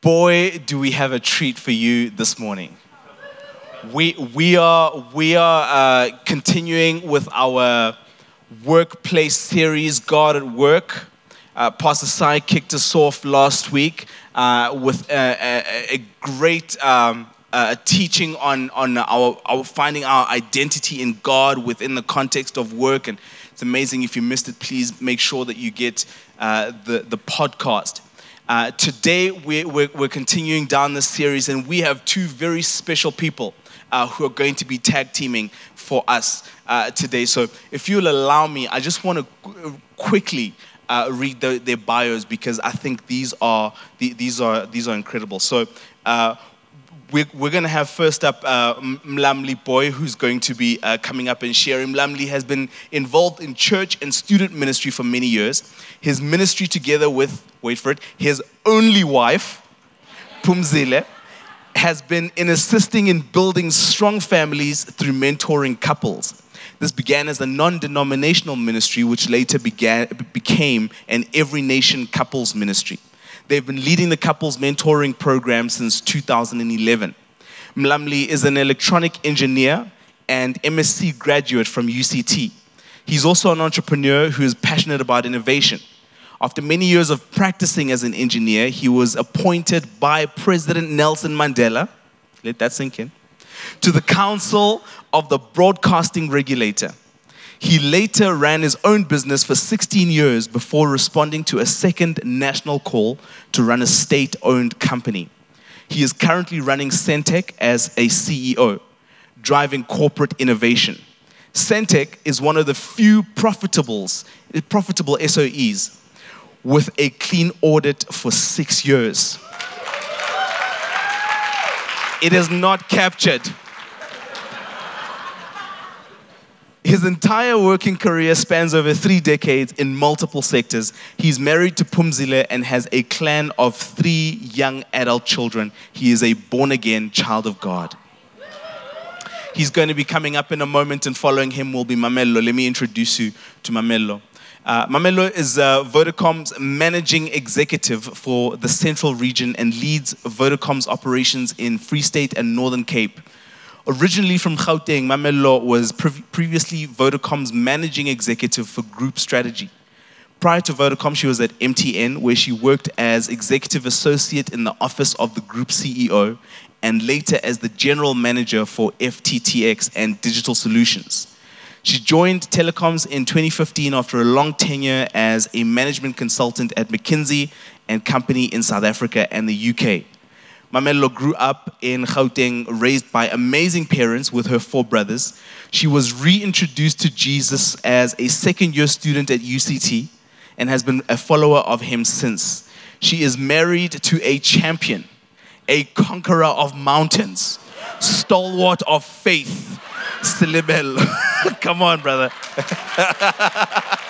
boy, do we have a treat for you this morning. We, we are, we are uh, continuing with our workplace series, God at Work. Uh, Pastor Sai kicked us off last week uh, with a, a, a great um, uh, teaching on, on our, our finding our identity in God within the context of work. And it's amazing. If you missed it, please make sure that you get uh, the, the podcast. Uh, today, we're, we're, we're, continuing down this series, and we have two very special people uh, who are going to be tag teaming for us uh, today. So, if you'll allow me, I just want to quickly uh, read the, their bios because I think these are, the, these are, these are incredible. So, uh, we're, we're going to have first up uh, Mlamli Booi, who's going to be uh, coming up and sharing. Mlamli has been involved in church and student ministry for many years. His ministry, together with, wait for it, his only wife, Pumzile, has been in assisting in building strong families through mentoring couples. This began as a non denominational ministry, which later began, became an every nation couples ministry. They've been leading the couples mentoring program since 2011. Mlamli is an electronic engineer and MSc graduate from UCT. He's also an entrepreneur who is passionate about innovation. After many years of practicing as an engineer, he was appointed by President Nelson Mandela, let that sink in, to the Council of the Broadcasting Regulator. He later ran his own business for 16 years before responding to a second national call to run a state owned company. He is currently running Sentech as a CEO, driving corporate innovation. Sentech is one of the few profitables, profitable SOEs with a clean audit for six years. It is not captured His entire working career spans over three decades in multiple sectors. He's married to Pumzile and has a clan of three young adult children. He is a born again child of God. He's going to be coming up in a moment, and following him will be Mamello. Let me introduce you to Mamello. Uh, Mamello is uh, Vodacom's managing executive for the Central Region and leads Vodacom's operations in Free State and Northern Cape. Originally from Gauteng, Mamello was pre- previously Vodacom's managing executive for group strategy. Prior to Vodacom, she was at MTN, where she worked as executive associate in the office of the group CEO and later as the general manager for FTTX and digital solutions. She joined telecoms in 2015 after a long tenure as a management consultant at McKinsey and Company in South Africa and the UK. Mamello grew up in Gauteng, raised by amazing parents with her four brothers. She was reintroduced to Jesus as a second year student at UCT and has been a follower of him since. She is married to a champion, a conqueror of mountains, stalwart of faith, Silibel. Come on, brother.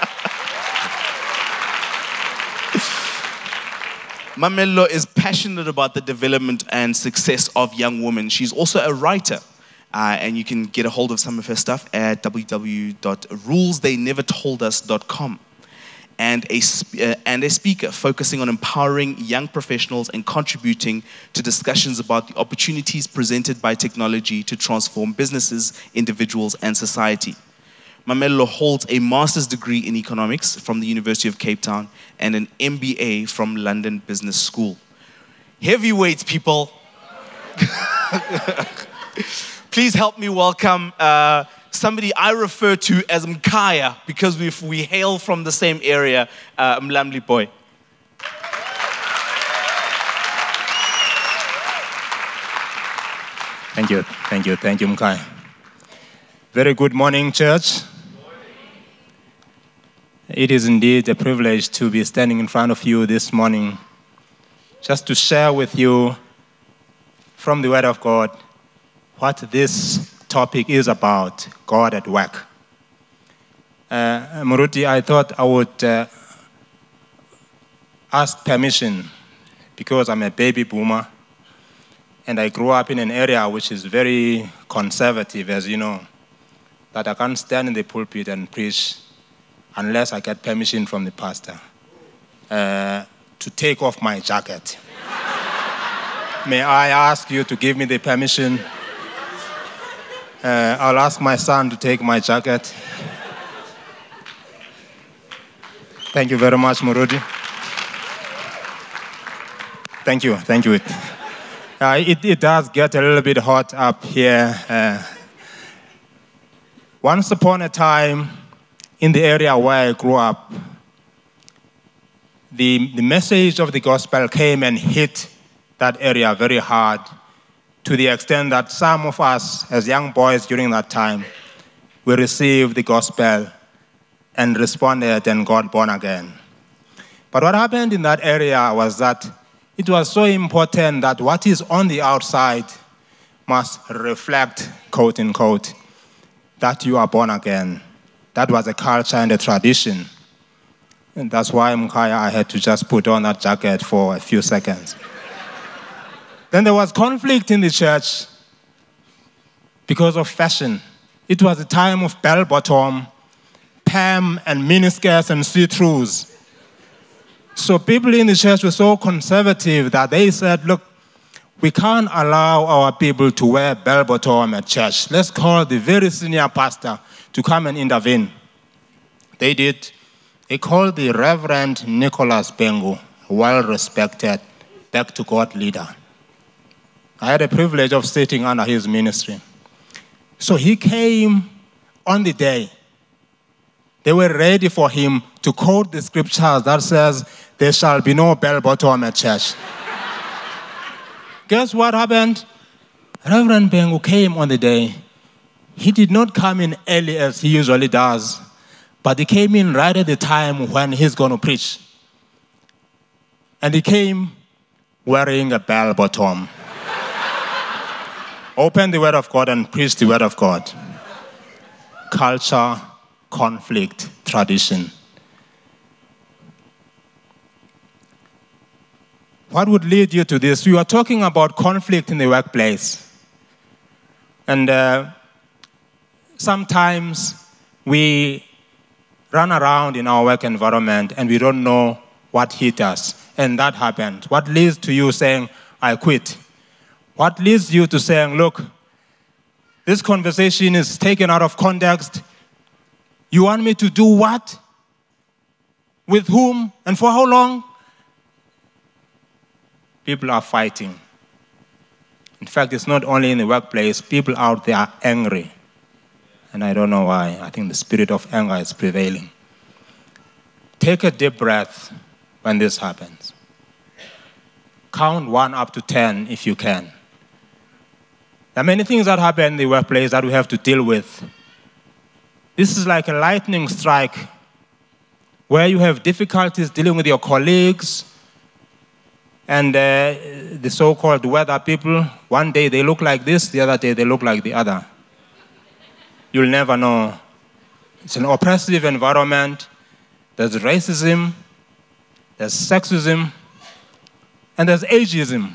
Mamello is passionate about the development and success of young women. She's also a writer. Uh, and you can get a hold of some of her stuff at www.rulestheynevertolduss.com. And a, uh, and a speaker focusing on empowering young professionals and contributing to discussions about the opportunities presented by technology to transform businesses, individuals, and society. Mamello holds a master's degree in economics from the University of Cape Town and an MBA from London Business School. Heavyweights, people. Please help me welcome uh, somebody I refer to as Mkaya because we we hail from the same area, uh, Mlamli Booi. Thank you, thank you, thank you, Mkaya. Very good morning, church. It is indeed a privilege to be standing in front of you this morning just to share with you from the Word of God what this topic is about God at work. Uh, I thought I would uh, ask permission because I'm a baby boomer and I grew up in an area which is very conservative, as you know, that I can't stand in the pulpit and preach unless I get permission from the pastor uh, to take off my jacket. may I ask you to give me the permission? Uh, I'll ask my son to take my jacket. Thank you very much, Murudi. Thank you, thank you. Uh, it, it does get a little bit hot up here. Uh, once upon a time, in the area where I grew up, the, the message of the gospel came and hit that area very hard to the extent that some of us, as young boys during that time, we received the gospel and responded and got born again. But what happened in that area was that it was so important that what is on the outside must reflect, quote unquote, that you are born again. That was a culture and a tradition. And that's why, Mkaya, I had to just put on that jacket for a few seconds. then there was conflict in the church because of fashion. It was a time of bell bottom, Pam, and miniskirts and see throughs. So people in the church were so conservative that they said, look, we can't allow our people to wear bell bottom at church. Let's call the very senior pastor to come and intervene. They did. They called the Reverend Nicholas Bhengu, well respected back to God leader. I had the privilege of sitting under his ministry. So he came on the day. They were ready for him to quote the scriptures that says, There shall be no bell bottom at church. Guess what happened? Reverend Bhengu came on the day. He did not come in early as he usually does, but he came in right at the time when he's going to preach. And he came wearing a bell bottom. Open the Word of God and preach the Word of God. Culture, conflict, tradition. What would lead you to this? We are talking about conflict in the workplace. And uh, sometimes we run around in our work environment and we don't know what hit us. And that happened. What leads to you saying, I quit? What leads you to saying, look, this conversation is taken out of context. You want me to do what? With whom? And for how long? People are fighting. In fact, it's not only in the workplace, people out there are angry. And I don't know why. I think the spirit of anger is prevailing. Take a deep breath when this happens. Count one up to 10 if you can. There are many things that happen in the workplace that we have to deal with. This is like a lightning strike where you have difficulties dealing with your colleagues, and uh, the so called weather people, one day they look like this, the other day they look like the other. You'll never know. It's an oppressive environment. There's racism, there's sexism, and there's ageism.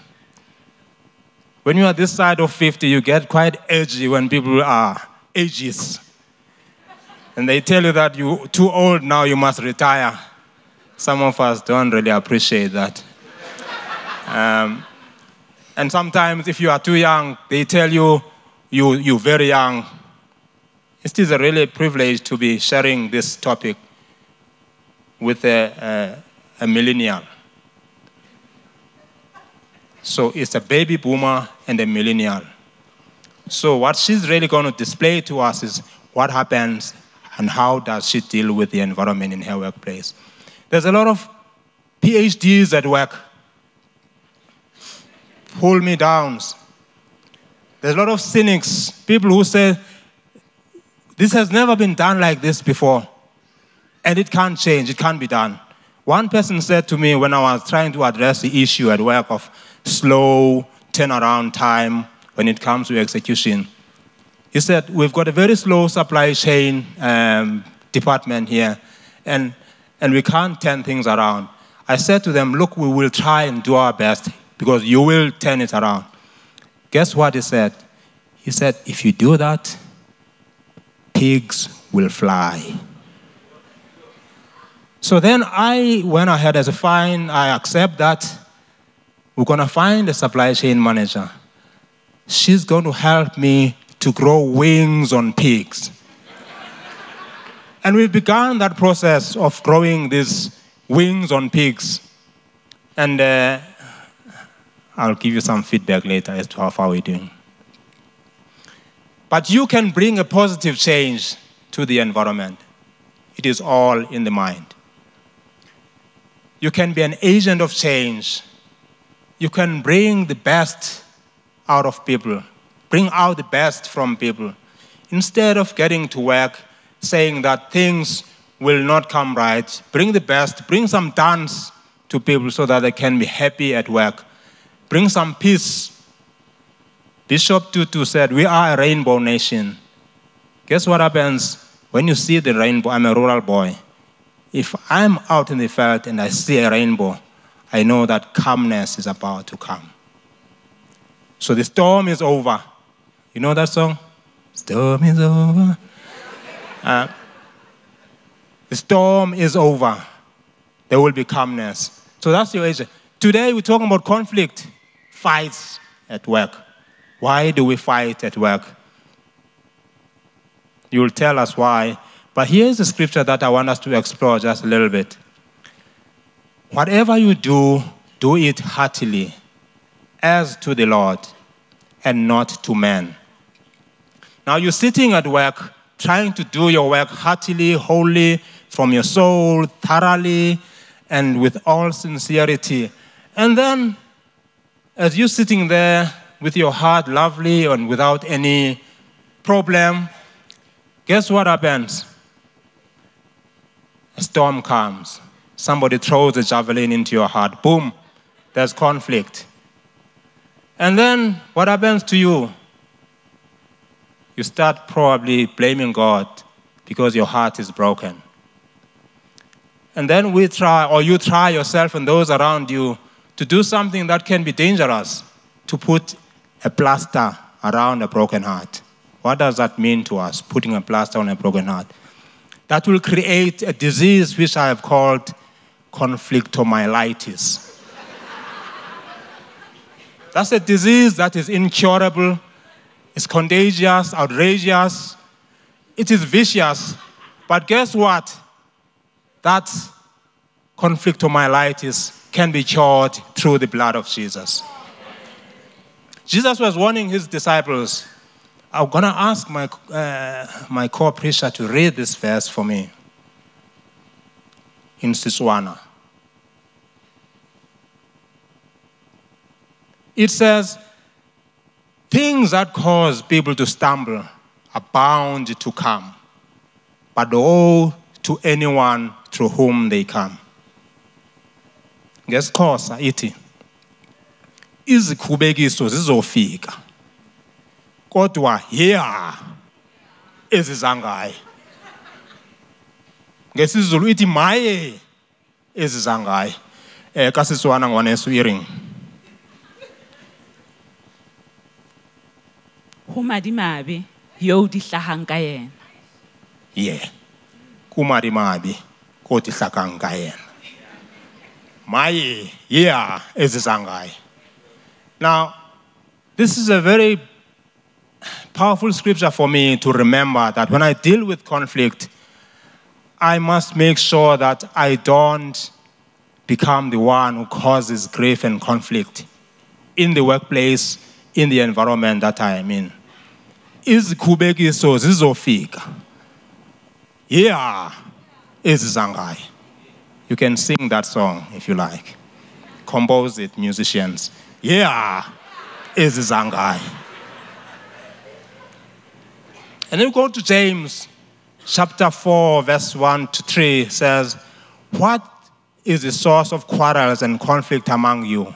When you are this side of 50, you get quite edgy when people are ages. And they tell you that you're too old now, you must retire. Some of us don't really appreciate that. Um, and sometimes, if you are too young, they tell you, you you're very young. It is a really privilege to be sharing this topic with a, a, a millennial. So it's a baby boomer and a millennial. So what she's really going to display to us is what happens and how does she deal with the environment in her workplace. There's a lot of PhDs at work pull me down. There's a lot of cynics, people who say, this has never been done like this before. And it can't change, it can't be done. One person said to me when I was trying to address the issue at work of slow turnaround time when it comes to execution, he said, We've got a very slow supply chain um, department here, and, and we can't turn things around. I said to them, Look, we will try and do our best because you will turn it around. Guess what he said? He said, if you do that, pigs will fly. So then I went ahead as a fine, I accept that. We're going to find a supply chain manager. She's going to help me to grow wings on pigs. and we've begun that process of growing these wings on pigs. And uh, I'll give you some feedback later as to how far we're doing. But you can bring a positive change to the environment. It is all in the mind. You can be an agent of change. You can bring the best out of people, bring out the best from people. Instead of getting to work saying that things will not come right, bring the best, bring some dance to people so that they can be happy at work. Bring some peace. Bishop Tutu said, We are a rainbow nation. Guess what happens when you see the rainbow? I'm a rural boy. If I'm out in the field and I see a rainbow, I know that calmness is about to come. So the storm is over. You know that song? Storm is over. Uh, the storm is over. There will be calmness. So that's your agent. Today we're talking about conflict, fights at work. Why do we fight at work? You'll tell us why. But here's the scripture that I want us to explore just a little bit. Whatever you do, do it heartily, as to the Lord, and not to men. Now you're sitting at work, trying to do your work heartily, wholly, from your soul, thoroughly, and with all sincerity. And then, as you're sitting there with your heart lovely and without any problem, guess what happens? A storm comes. Somebody throws a javelin into your heart. Boom, there's conflict. And then what happens to you? You start probably blaming God because your heart is broken. And then we try, or you try yourself and those around you to do something that can be dangerous, to put a plaster around a broken heart. What does that mean to us, putting a plaster on a broken heart? That will create a disease which I have called conflictomyelitis. That's a disease that is incurable, it's contagious, outrageous, it is vicious. But guess what? That conflictomyelitis can be cured through the blood of Jesus. Jesus was warning his disciples. I'm going to ask my, uh, my co preacher to read this verse for me in Setswana. It says, Things that cause people to stumble are bound to come, but woe to anyone through whom they come. Ngesikhosa ithi izikhubekiso zizofika kodwa yeah ezizangaye ngesizulu ithi maye ezizangaye eh kasiswana ngwaneso earring ho madimabe yo di hlahang ka yena. Yeah kumarimabi kothi hlakang ka yena. Maye yeah ezizangaye now this is a very powerful scripture for me to remember that when I deal with conflict, I must make sure that I don't become the one who causes grief and conflict in the workplace, in the environment that I am in. Is Izikhubekiso zizofika. Yeah, izizangaye. You can sing that song if you like. Compose it, musicians. Yeah, is Zangai. And then we go to James chapter 4, verse 1 to 3 says, What is the source of quarrels and conflict among you?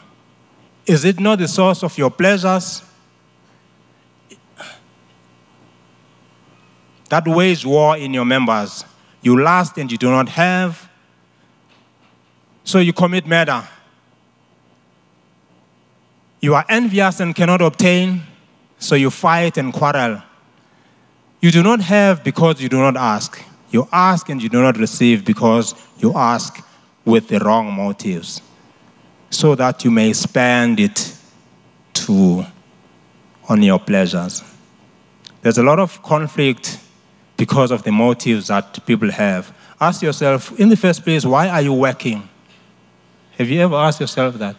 Is it not the source of your pleasures? That wage war in your members. You lust and you do not have. So you commit murder. You are envious and cannot obtain. So you fight and quarrel. You do not have because you do not ask. You ask and you do not receive because you ask with the wrong motives. so that you may spend it to on your pleasures. There's a lot of conflict because of the motives that people have. Ask yourself, in the first place, why are you working? Have you ever asked yourself that?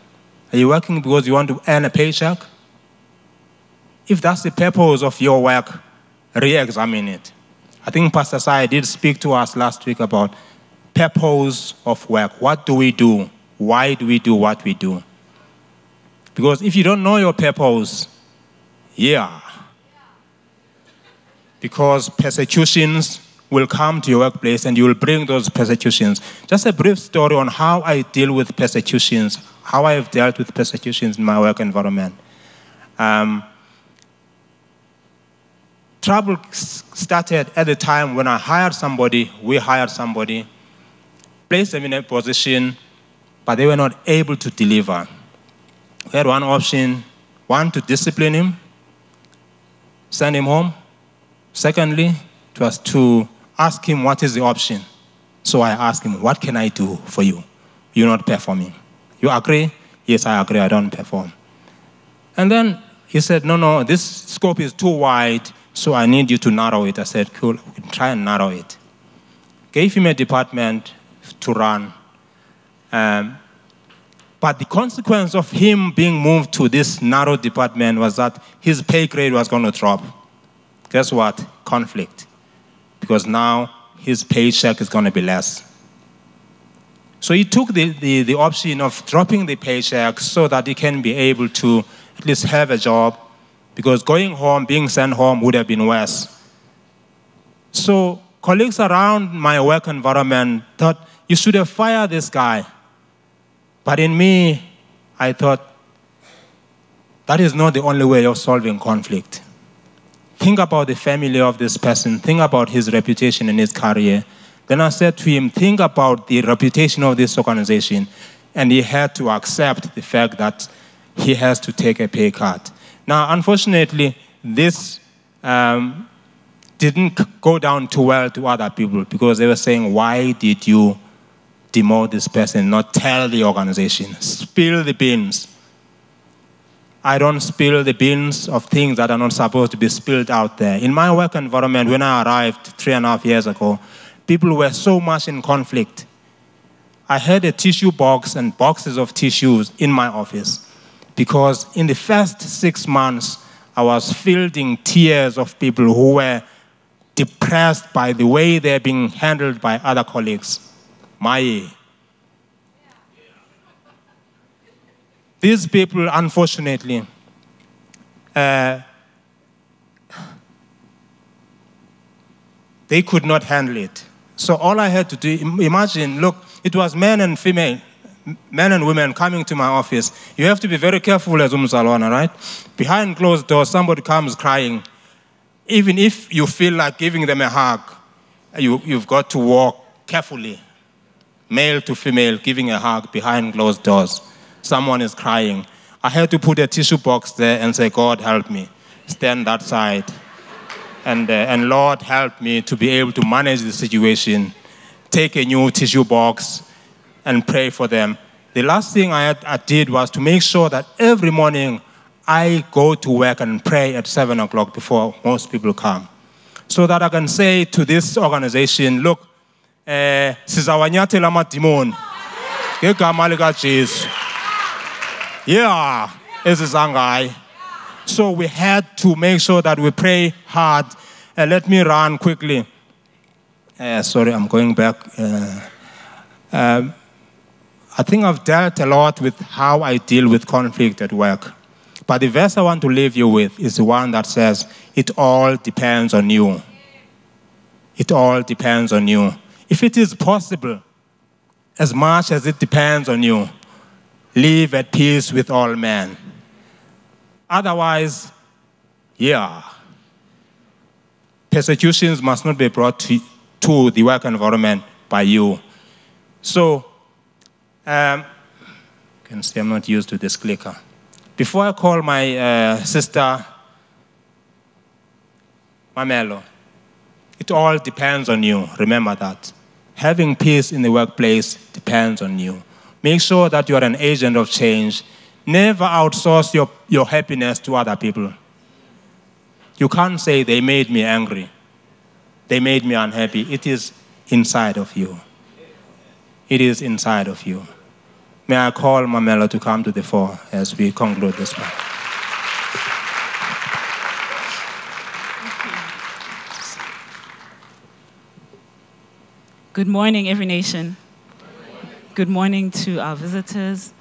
Are you working because you want to earn a paycheck? If that's the purpose of your work, re examine it. I think Pastor Sai did speak to us last week about purpose of work. What do we do? Why do we do what we do? Because if you don't know your purpose, yeah. Because persecutions will come to your workplace and you will bring those persecutions. Just a brief story on how I deal with persecutions, how I have dealt with persecutions in my work environment. Um, trouble started at the time when I hired somebody, we hired somebody, placed them in a position, but they were not able to deliver. We had one option one, to discipline him, send him home. Secondly, it was to ask him what is the option. So I asked him, What can I do for you? You're not performing. You agree? Yes, I agree, I don't perform. And then he said, No, no, this scope is too wide, so I need you to narrow it. I said, Cool, try and narrow it. Gave him a department to run. Um, but the consequence of him being moved to this narrow department was that his pay grade was going to drop. Guess what? Conflict. Because now his paycheck is going to be less. So he took the, the, the option of dropping the paycheck so that he can be able to at least have a job. Because going home, being sent home would have been worse. So colleagues around my work environment thought, you should have fired this guy. But in me, I thought, that is not the only way of solving conflict. Think about the family of this person, think about his reputation and his career. Then I said to him, think about the reputation of this organization. And he had to accept the fact that he has to take a pay cut. Now, unfortunately, this um, didn't go down too well to other people because they were saying, Why did you demote this person? Not tell the organization, spill the beans. I don't spill the beans of things that are not supposed to be spilled out there. In my work environment, when I arrived three and a half years ago, people were so much in conflict. I had a tissue box and boxes of tissues in my office because in the first six months, I was fielding tears of people who were depressed by the way they're being handled by other colleagues. My. These people, unfortunately, uh, they could not handle it. So all I had to do, imagine, look, it was men and female, men and women coming to my office. You have to be very careful as Umzalwana, right? Behind closed doors, somebody comes crying. Even if you feel like giving them a hug, you, you've got to walk carefully, male to female, giving a hug behind closed doors. Someone is crying. I had to put a tissue box there and say, God, help me. Stand that side. And, uh, and Lord, help me to be able to manage the situation. Take a new tissue box and pray for them. The last thing I, had, I did was to make sure that every morning I go to work and pray at 7 o'clock before most people come. So that I can say to this organization, look, ngegama likajesu yeah ezizangayi so we had to make sure that we pray hard. Uh, let me run quickly. Uh, sorry i'm going back uh, um, i think i've dealt a lot with how i deal with conflict at work. But the verse i want to leave you with is the one that says it all depends on you. It all depends on you. If it is possible as much as it depends on you live at peace with all men. Otherwise, yeah, persecutions must not be brought to, to the work environment by you. So, um, you can see I'm not used to this clicker. Before I call my uh, sister, Mamello, it all depends on you. Remember that. Having peace in the workplace depends on you. Make sure that you are an agent of change. Never outsource your, your happiness to other people. You can't say they made me angry. They made me unhappy. It is inside of you. It is inside of you. May I call Mamello to come to the fore as we conclude this part. Good morning, every nation. Good morning to our visitors.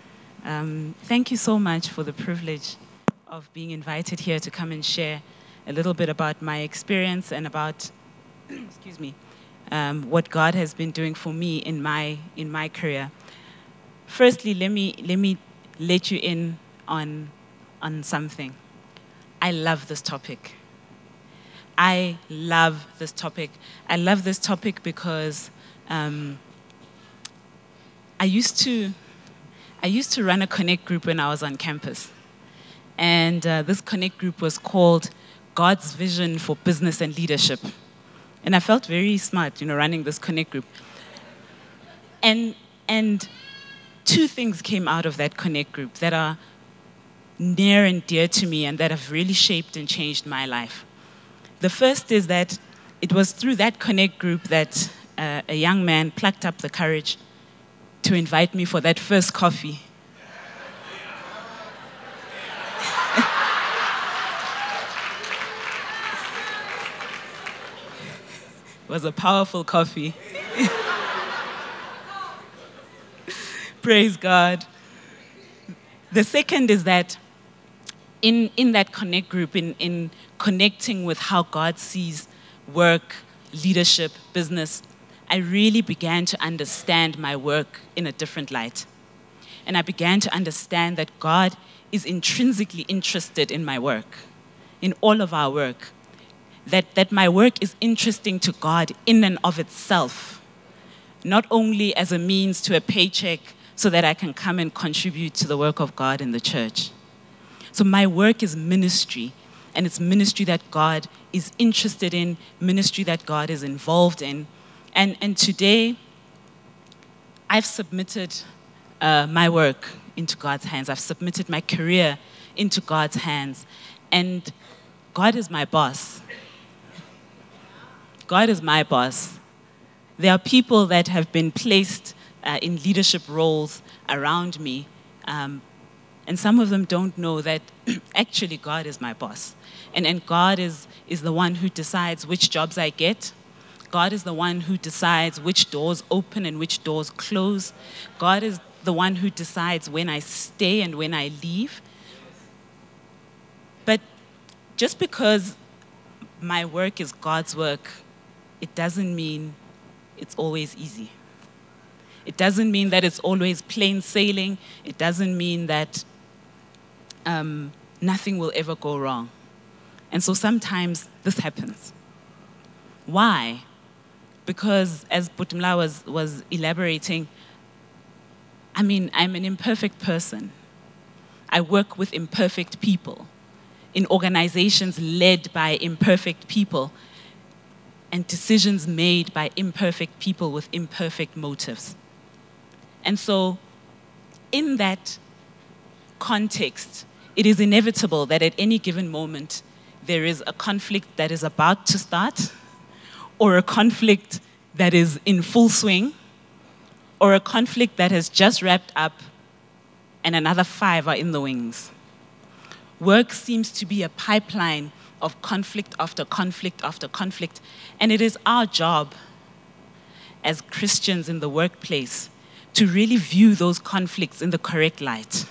Um, thank you so much for the privilege of being invited here to come and share a little bit about my experience and about, excuse me, um, what God has been doing for me in my in my career. Firstly, let me let me let you in on on something. I love this topic. I love this topic. I love this topic because um, I used to I used to run a connect group when I was on campus, and uh, this connect group was called God's Vision for Business and Leadership, and I felt very smart, you know, running this connect group. And and two things came out of that connect group that are near and dear to me and that have really shaped and changed my life. The first is that it was through that connect group that uh, a young man plucked up the courage to invite me for that first coffee. it was a powerful coffee. Praise God. The second is that in, in that connect group, in, in connecting with how God sees work, leadership, business, I really began to understand my work in a different light. And I began to understand that God is intrinsically interested in my work, in all of our work. That, that my work is interesting to God in and of itself, not only as a means to a paycheck so that I can come and contribute to the work of God in the church. So my work is ministry, and it's ministry that God is interested in, ministry that God is involved in, and, and today, I've submitted uh, my work into God's hands. I've submitted my career into God's hands. And God is my boss. God is my boss. There are people that have been placed uh, in leadership roles around me, um, and some of them don't know that actually God is my boss. And, and God is, is the one who decides which jobs I get, God is the one who decides which doors open and which doors close. God is the one who decides when I stay and when I leave. But just because my work is God's work, it doesn't mean it's always easy. It doesn't mean that it's always plain sailing. It doesn't mean that um, nothing will ever go wrong. And so sometimes this happens. Why? Because as Butumla was, was elaborating, I mean, I'm an imperfect person. I work with imperfect people in organizations led by imperfect people and decisions made by imperfect people with imperfect motives. And so, in that context, it is inevitable that at any given moment there is a conflict that is about to start or a conflict that is in full swing, or a conflict that has just wrapped up and another five are in the wings. Work seems to be a pipeline of conflict after conflict after conflict, and it is our job as Christians in the workplace to really view those conflicts in the correct light.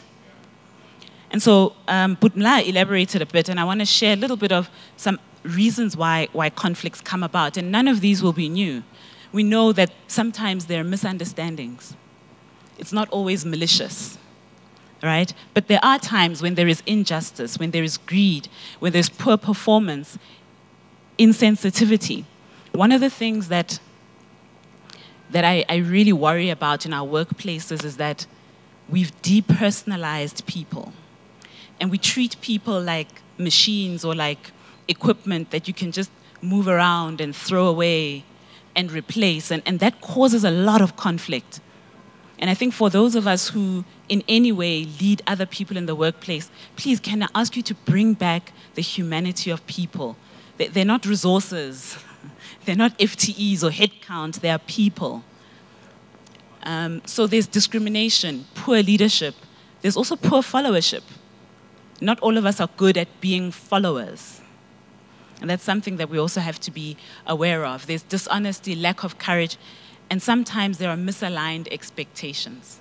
And so um, Butmla elaborated a bit, and I want to share a little bit of some reasons why, why conflicts come about. And none of these will be new. We know that sometimes there are misunderstandings. It's not always malicious, right? But there are times when there is injustice, when there is greed, when there's poor performance, insensitivity. One of the things that that I, I really worry about in our workplaces is that we've depersonalized people and we treat people like machines or like equipment that you can just move around and throw away and replace. And, and that causes a lot of conflict. And I think for those of us who, in any way, lead other people in the workplace, please, can I ask you to bring back the humanity of people? They're not resources, they're not FTEs or headcount, they are people. Um, so there's discrimination, poor leadership, there's also poor followership. Not all of us are good at being followers. And that's something that we also have to be aware of. There's dishonesty, lack of courage, and sometimes there are misaligned expectations.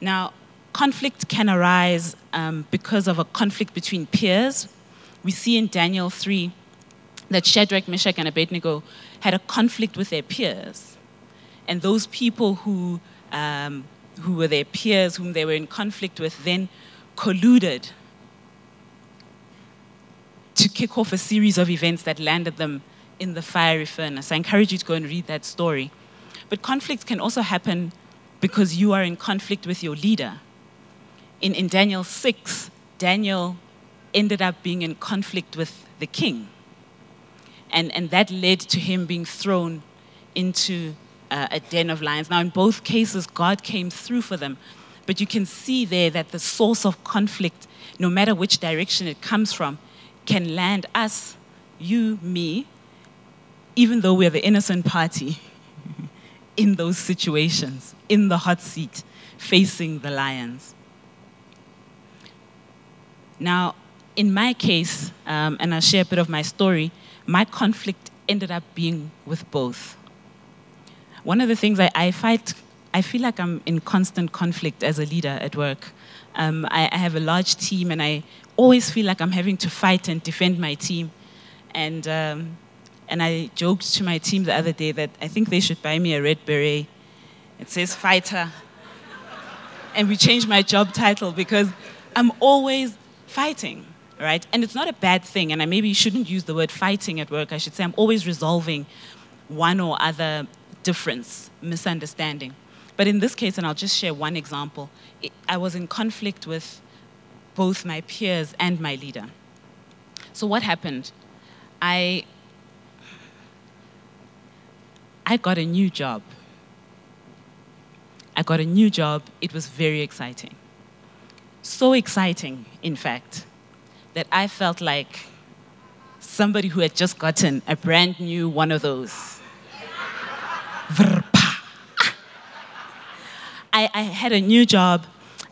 Now, conflict can arise um, because of a conflict between peers. We see in Daniel 3 that Shadrach, Meshach, and Abednego had a conflict with their peers. And those people who, um, who were their peers, whom they were in conflict with, then colluded to kick off a series of events that landed them in the fiery furnace. I encourage you to go and read that story. But conflict can also happen because you are in conflict with your leader. In, in Daniel 6, Daniel ended up being in conflict with the king. And, and that led to him being thrown into uh, a den of lions. Now, in both cases, God came through for them. But you can see there that the source of conflict, no matter which direction it comes from, can land us, you, me, even though we're the innocent party in those situations, in the hot seat, facing the lions. Now, in my case, um, and I'll share a bit of my story, my conflict ended up being with both. One of the things I, I fight, I feel like I'm in constant conflict as a leader at work. Um, I, I have a large team, and I always feel like I'm having to fight and defend my team. And um, and I joked to my team the other day that I think they should buy me a red beret. It says fighter. and we changed my job title because I'm always fighting, right? And it's not a bad thing. And I maybe shouldn't use the word fighting at work. I should say I'm always resolving one or other difference, misunderstanding. But in this case, and I'll just share one example, I was in conflict with both my peers and my leader. So what happened? I I got a new job. I got a new job. It was very exciting. So exciting, in fact, that I felt like somebody who had just gotten a brand new one of those. I, I, had a new job.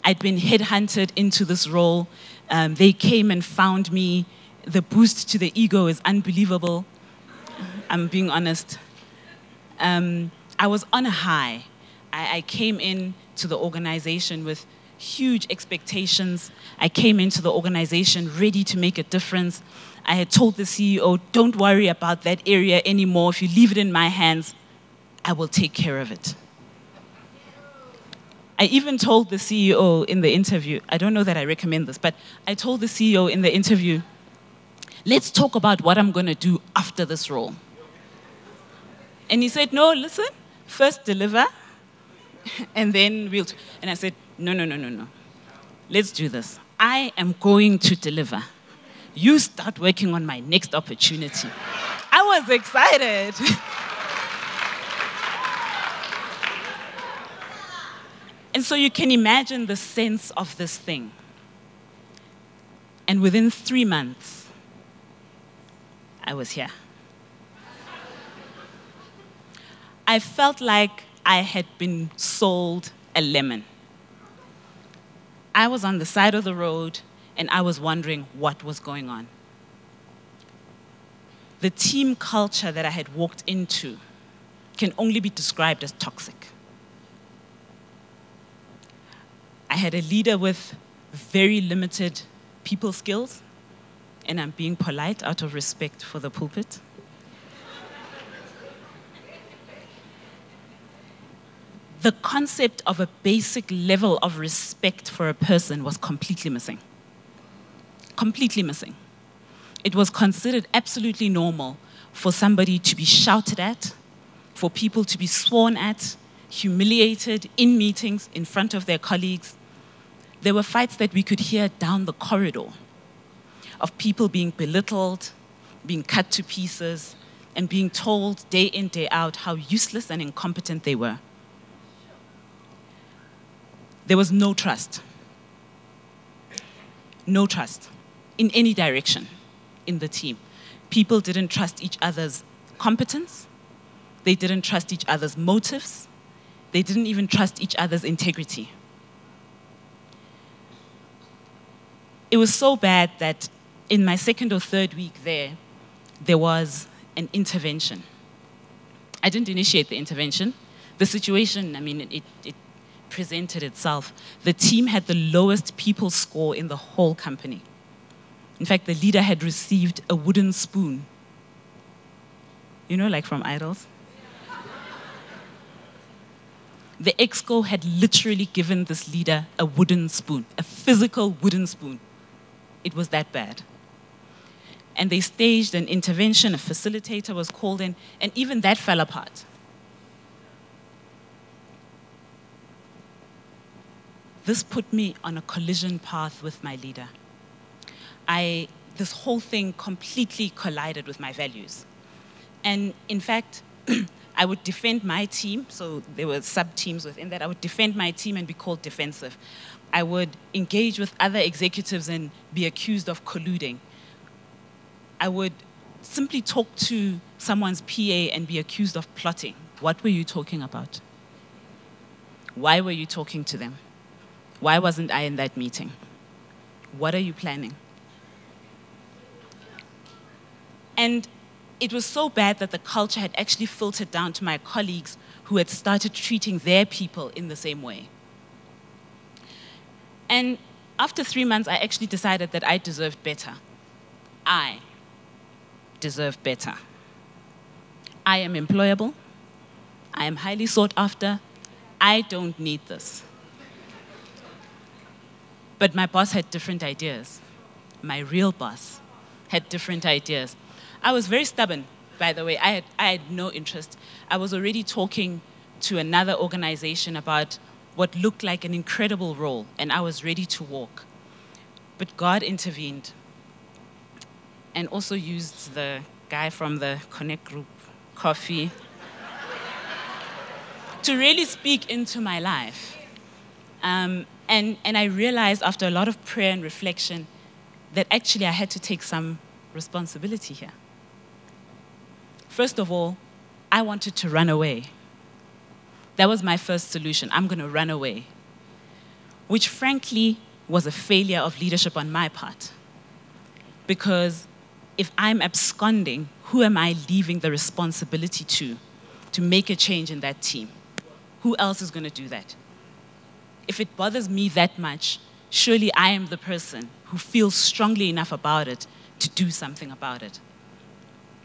I'd been headhunted into this role. Um, they came and found me. The boost to the ego is unbelievable. I'm being honest um, I was on a high. I, I came in to the organization with huge expectations. I came into the organization ready to make a difference. I had told the CEO, don't worry about that area anymore. If you leave it in my hands, I will take care of it. I even told the CEO in the interview, I don't know that I recommend this, but I told the CEO in the interview, let's talk about what I'm going to do after this role. And he said, No, listen, first deliver, and then we'll. T-. And I said, No, no, no, no, no. Let's do this. I am going to deliver. You start working on my next opportunity. I was excited. and so you can imagine the sense of this thing. And within three months, I was here. I felt like I had been sold a lemon. I was on the side of the road and I was wondering what was going on. The team culture that I had walked into can only be described as toxic. I had a leader with very limited people skills, and I'm being polite out of respect for the pulpit. the concept of a basic level of respect for a person was completely missing. Completely missing. It was considered absolutely normal for somebody to be shouted at, for people to be sworn at, humiliated in meetings in front of their colleagues. There were fights that we could hear down the corridor of people being belittled, being cut to pieces, and being told day in, day out how useless and incompetent they were. there was no trust. No trust in any direction in the team. People didn't trust each other's competence, they didn't trust each other's motives, they didn't even trust each other's integrity. It was so bad that in my second or third week there, there was an intervention. I didn't initiate the intervention. The situation, I mean, it, it presented itself. The team had the lowest people score in the whole company. In fact, the leader had received a wooden spoon. You know, like from Idols? The exco had literally given this leader a wooden spoon, a physical wooden spoon. It was that bad. And they staged an intervention, a facilitator was called in, and even that fell apart. This put me on a collision path with my leader. I, this whole thing completely collided with my values. And in fact, I would defend my team, so there were sub teams within that. I would defend my team and be called defensive. I would engage with other executives and be accused of colluding. I would simply talk to someone's PA and be accused of plotting. What were you talking about? Why were you talking to them? Why wasn't I in that meeting? What are you planning? And it was so bad that the culture had actually filtered down to my colleagues who had started treating their people in the same way. And after three months, I actually decided that I deserved better. I deserve better. I am employable. I am highly sought after. I don't need this. But my boss had different ideas. My real boss had different ideas. I was very stubborn, by the way. I had, I had no interest. I was already talking to another organization about what looked like an incredible role, and I was ready to walk. But God intervened and also used the guy from the Connect group, Coffee, to really speak into my life. Um, and, and I realized after a lot of prayer and reflection that actually I had to take some responsibility here. First of all, I wanted to run away. That was my first solution. I'm going to run away. Which, frankly, was a failure of leadership on my part. Because if I'm absconding, who am I leaving the responsibility to to make a change in that team? Who else is going to do that? if it bothers me that much, surely I am the person who feels strongly enough about it to do something about it.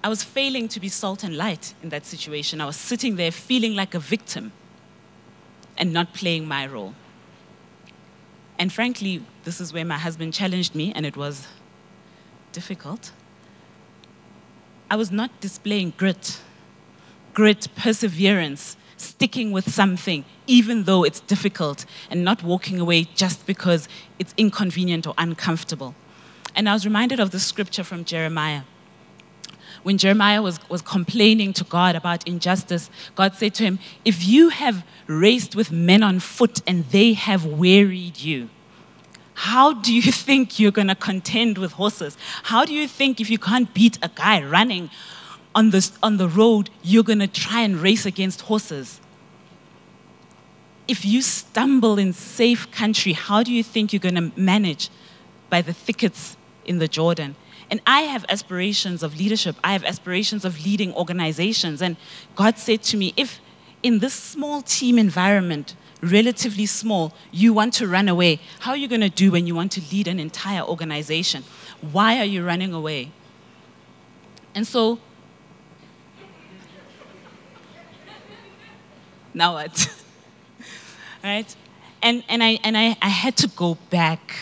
I was failing to be salt and light in that situation. I was sitting there feeling like a victim and not playing my role. And frankly, this is where my husband challenged me, and it was difficult. I was not displaying grit, grit, perseverance, sticking with something, even though it's difficult, and not walking away just because it's inconvenient or uncomfortable. And I was reminded of the scripture from Jeremiah. When Jeremiah was, was complaining to God about injustice, God said to him, If you have raced with men on foot and they have wearied you, how do you think you're going to contend with horses? How do you think if you can't beat a guy running on, this, on the road, you're going to try and race against horses. If you stumble in safe country, how do you think you're going to manage by the thickets in the Jordan? And I have aspirations of leadership. I have aspirations of leading organizations. And God said to me, if in this small team environment, relatively small, you want to run away, how are you going to do when you want to lead an entire organization? Why are you running away? And so now what? right? And, and, I, and I, I had to go back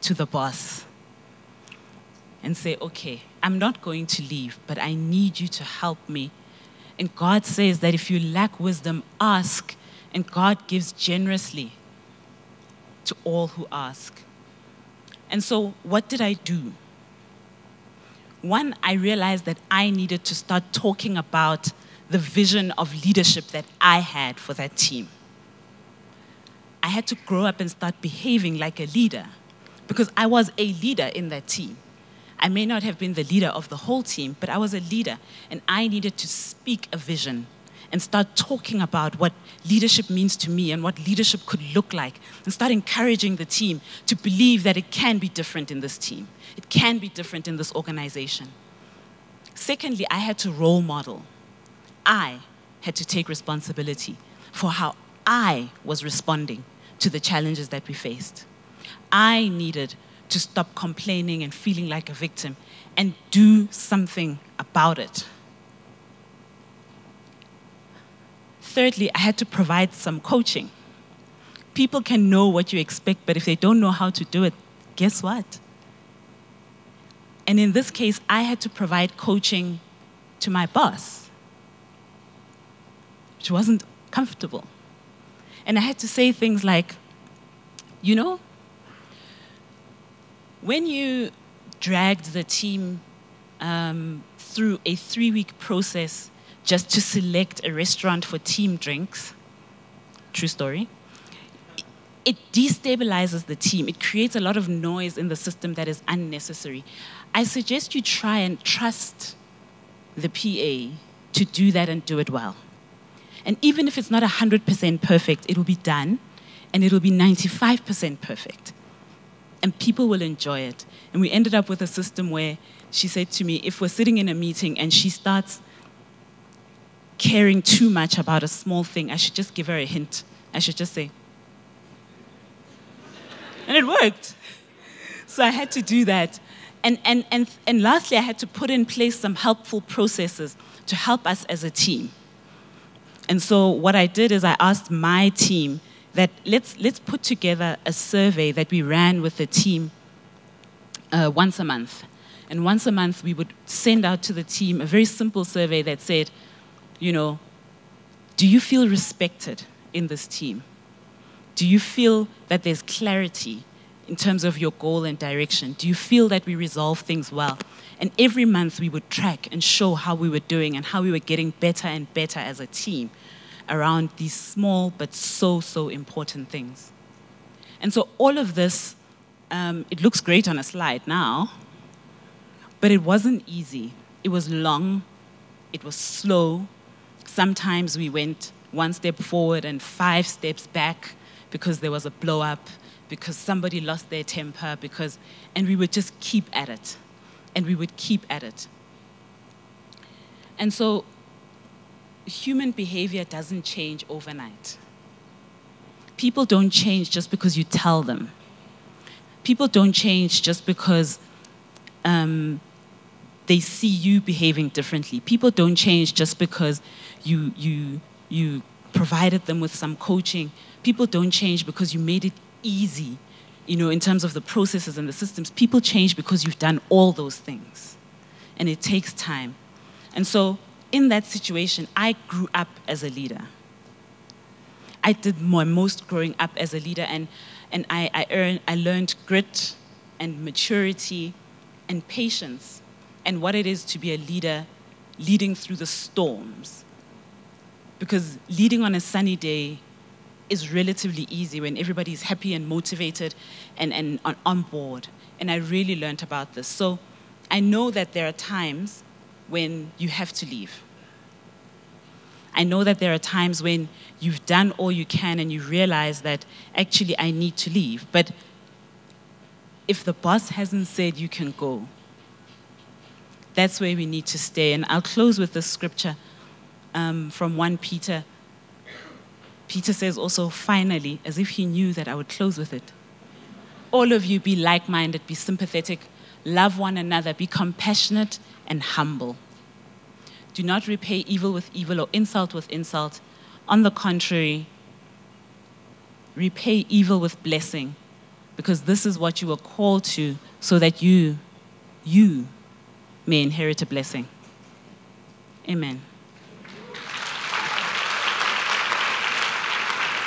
to the boss and say, okay, I'm not going to leave, but I need you to help me. And God says that if you lack wisdom, ask, and God gives generously to all who ask. And so, what did I do? One, I realized that I needed to start talking about the vision of leadership that I had for that team. I had to grow up and start behaving like a leader because I was a leader in that team. I may not have been the leader of the whole team, but I was a leader and I needed to speak a vision and start talking about what leadership means to me and what leadership could look like and start encouraging the team to believe that it can be different in this team. It can be different in this organization. Secondly, I had to role model. I had to take responsibility for how I was responding to the challenges that we faced. I needed to stop complaining and feeling like a victim and do something about it. Thirdly, I had to provide some coaching. People can know what you expect, but if they don't know how to do it, guess what? And in this case, I had to provide coaching to my boss, which wasn't comfortable. And I had to say things like, you know, when you dragged the team um, through a three week process just to select a restaurant for team drinks. True story. It destabilizes the team. It creates a lot of noise in the system that is unnecessary. I suggest you try and trust the PA to do that and do it well. And even if it's not 100% perfect, it will be done and it will be 95% perfect. And people will enjoy it. And we ended up with a system where she said to me, if we're sitting in a meeting and she starts caring too much about a small thing, I should just give her a hint. I should just say. And it worked. So I had to do that. And, and, and, and lastly, I had to put in place some helpful processes to help us as a team. And so what I did is I asked my team that let's, let's put together a survey that we ran with the team uh, once a month. And once a month, we would send out to the team a very simple survey that said, you know, do you feel respected in this team? Do you feel that there's clarity in terms of your goal and direction? Do you feel that we resolve things well? And every month we would track and show how we were doing and how we were getting better and better as a team around these small but so, so important things. And so all of this, um, it looks great on a slide now, but it wasn't easy. It was long, it was slow, Sometimes we went one step forward and five steps back because there was a blow up, because somebody lost their temper, because, and we would just keep at it. And we would keep at it. And so human behavior doesn't change overnight. People don't change just because you tell them. People don't change just because um, they see you behaving differently. People don't change just because you, you, you provided them with some coaching. People don't change because you made it easy, you know, in terms of the processes and the systems. People change because you've done all those things. And it takes time. And so, in that situation, I grew up as a leader. I did my most growing up as a leader, and, and I, I, earned, I learned grit and maturity and patience and what it is to be a leader leading through the storms because leading on a sunny day is relatively easy when everybody's happy and motivated and, and on, on board. And I really learned about this. So I know that there are times when you have to leave. I know that there are times when you've done all you can and you realize that actually I need to leave. But if the boss hasn't said you can go, that's where we need to stay. And I'll close with this scripture um, from 1 Peter. Peter says also, finally, as if he knew that I would close with it. All of you be like minded, be sympathetic, love one another, be compassionate and humble. Do not repay evil with evil or insult with insult. On the contrary, repay evil with blessing, because this is what you were called to, so that you, you may inherit a blessing. Amen.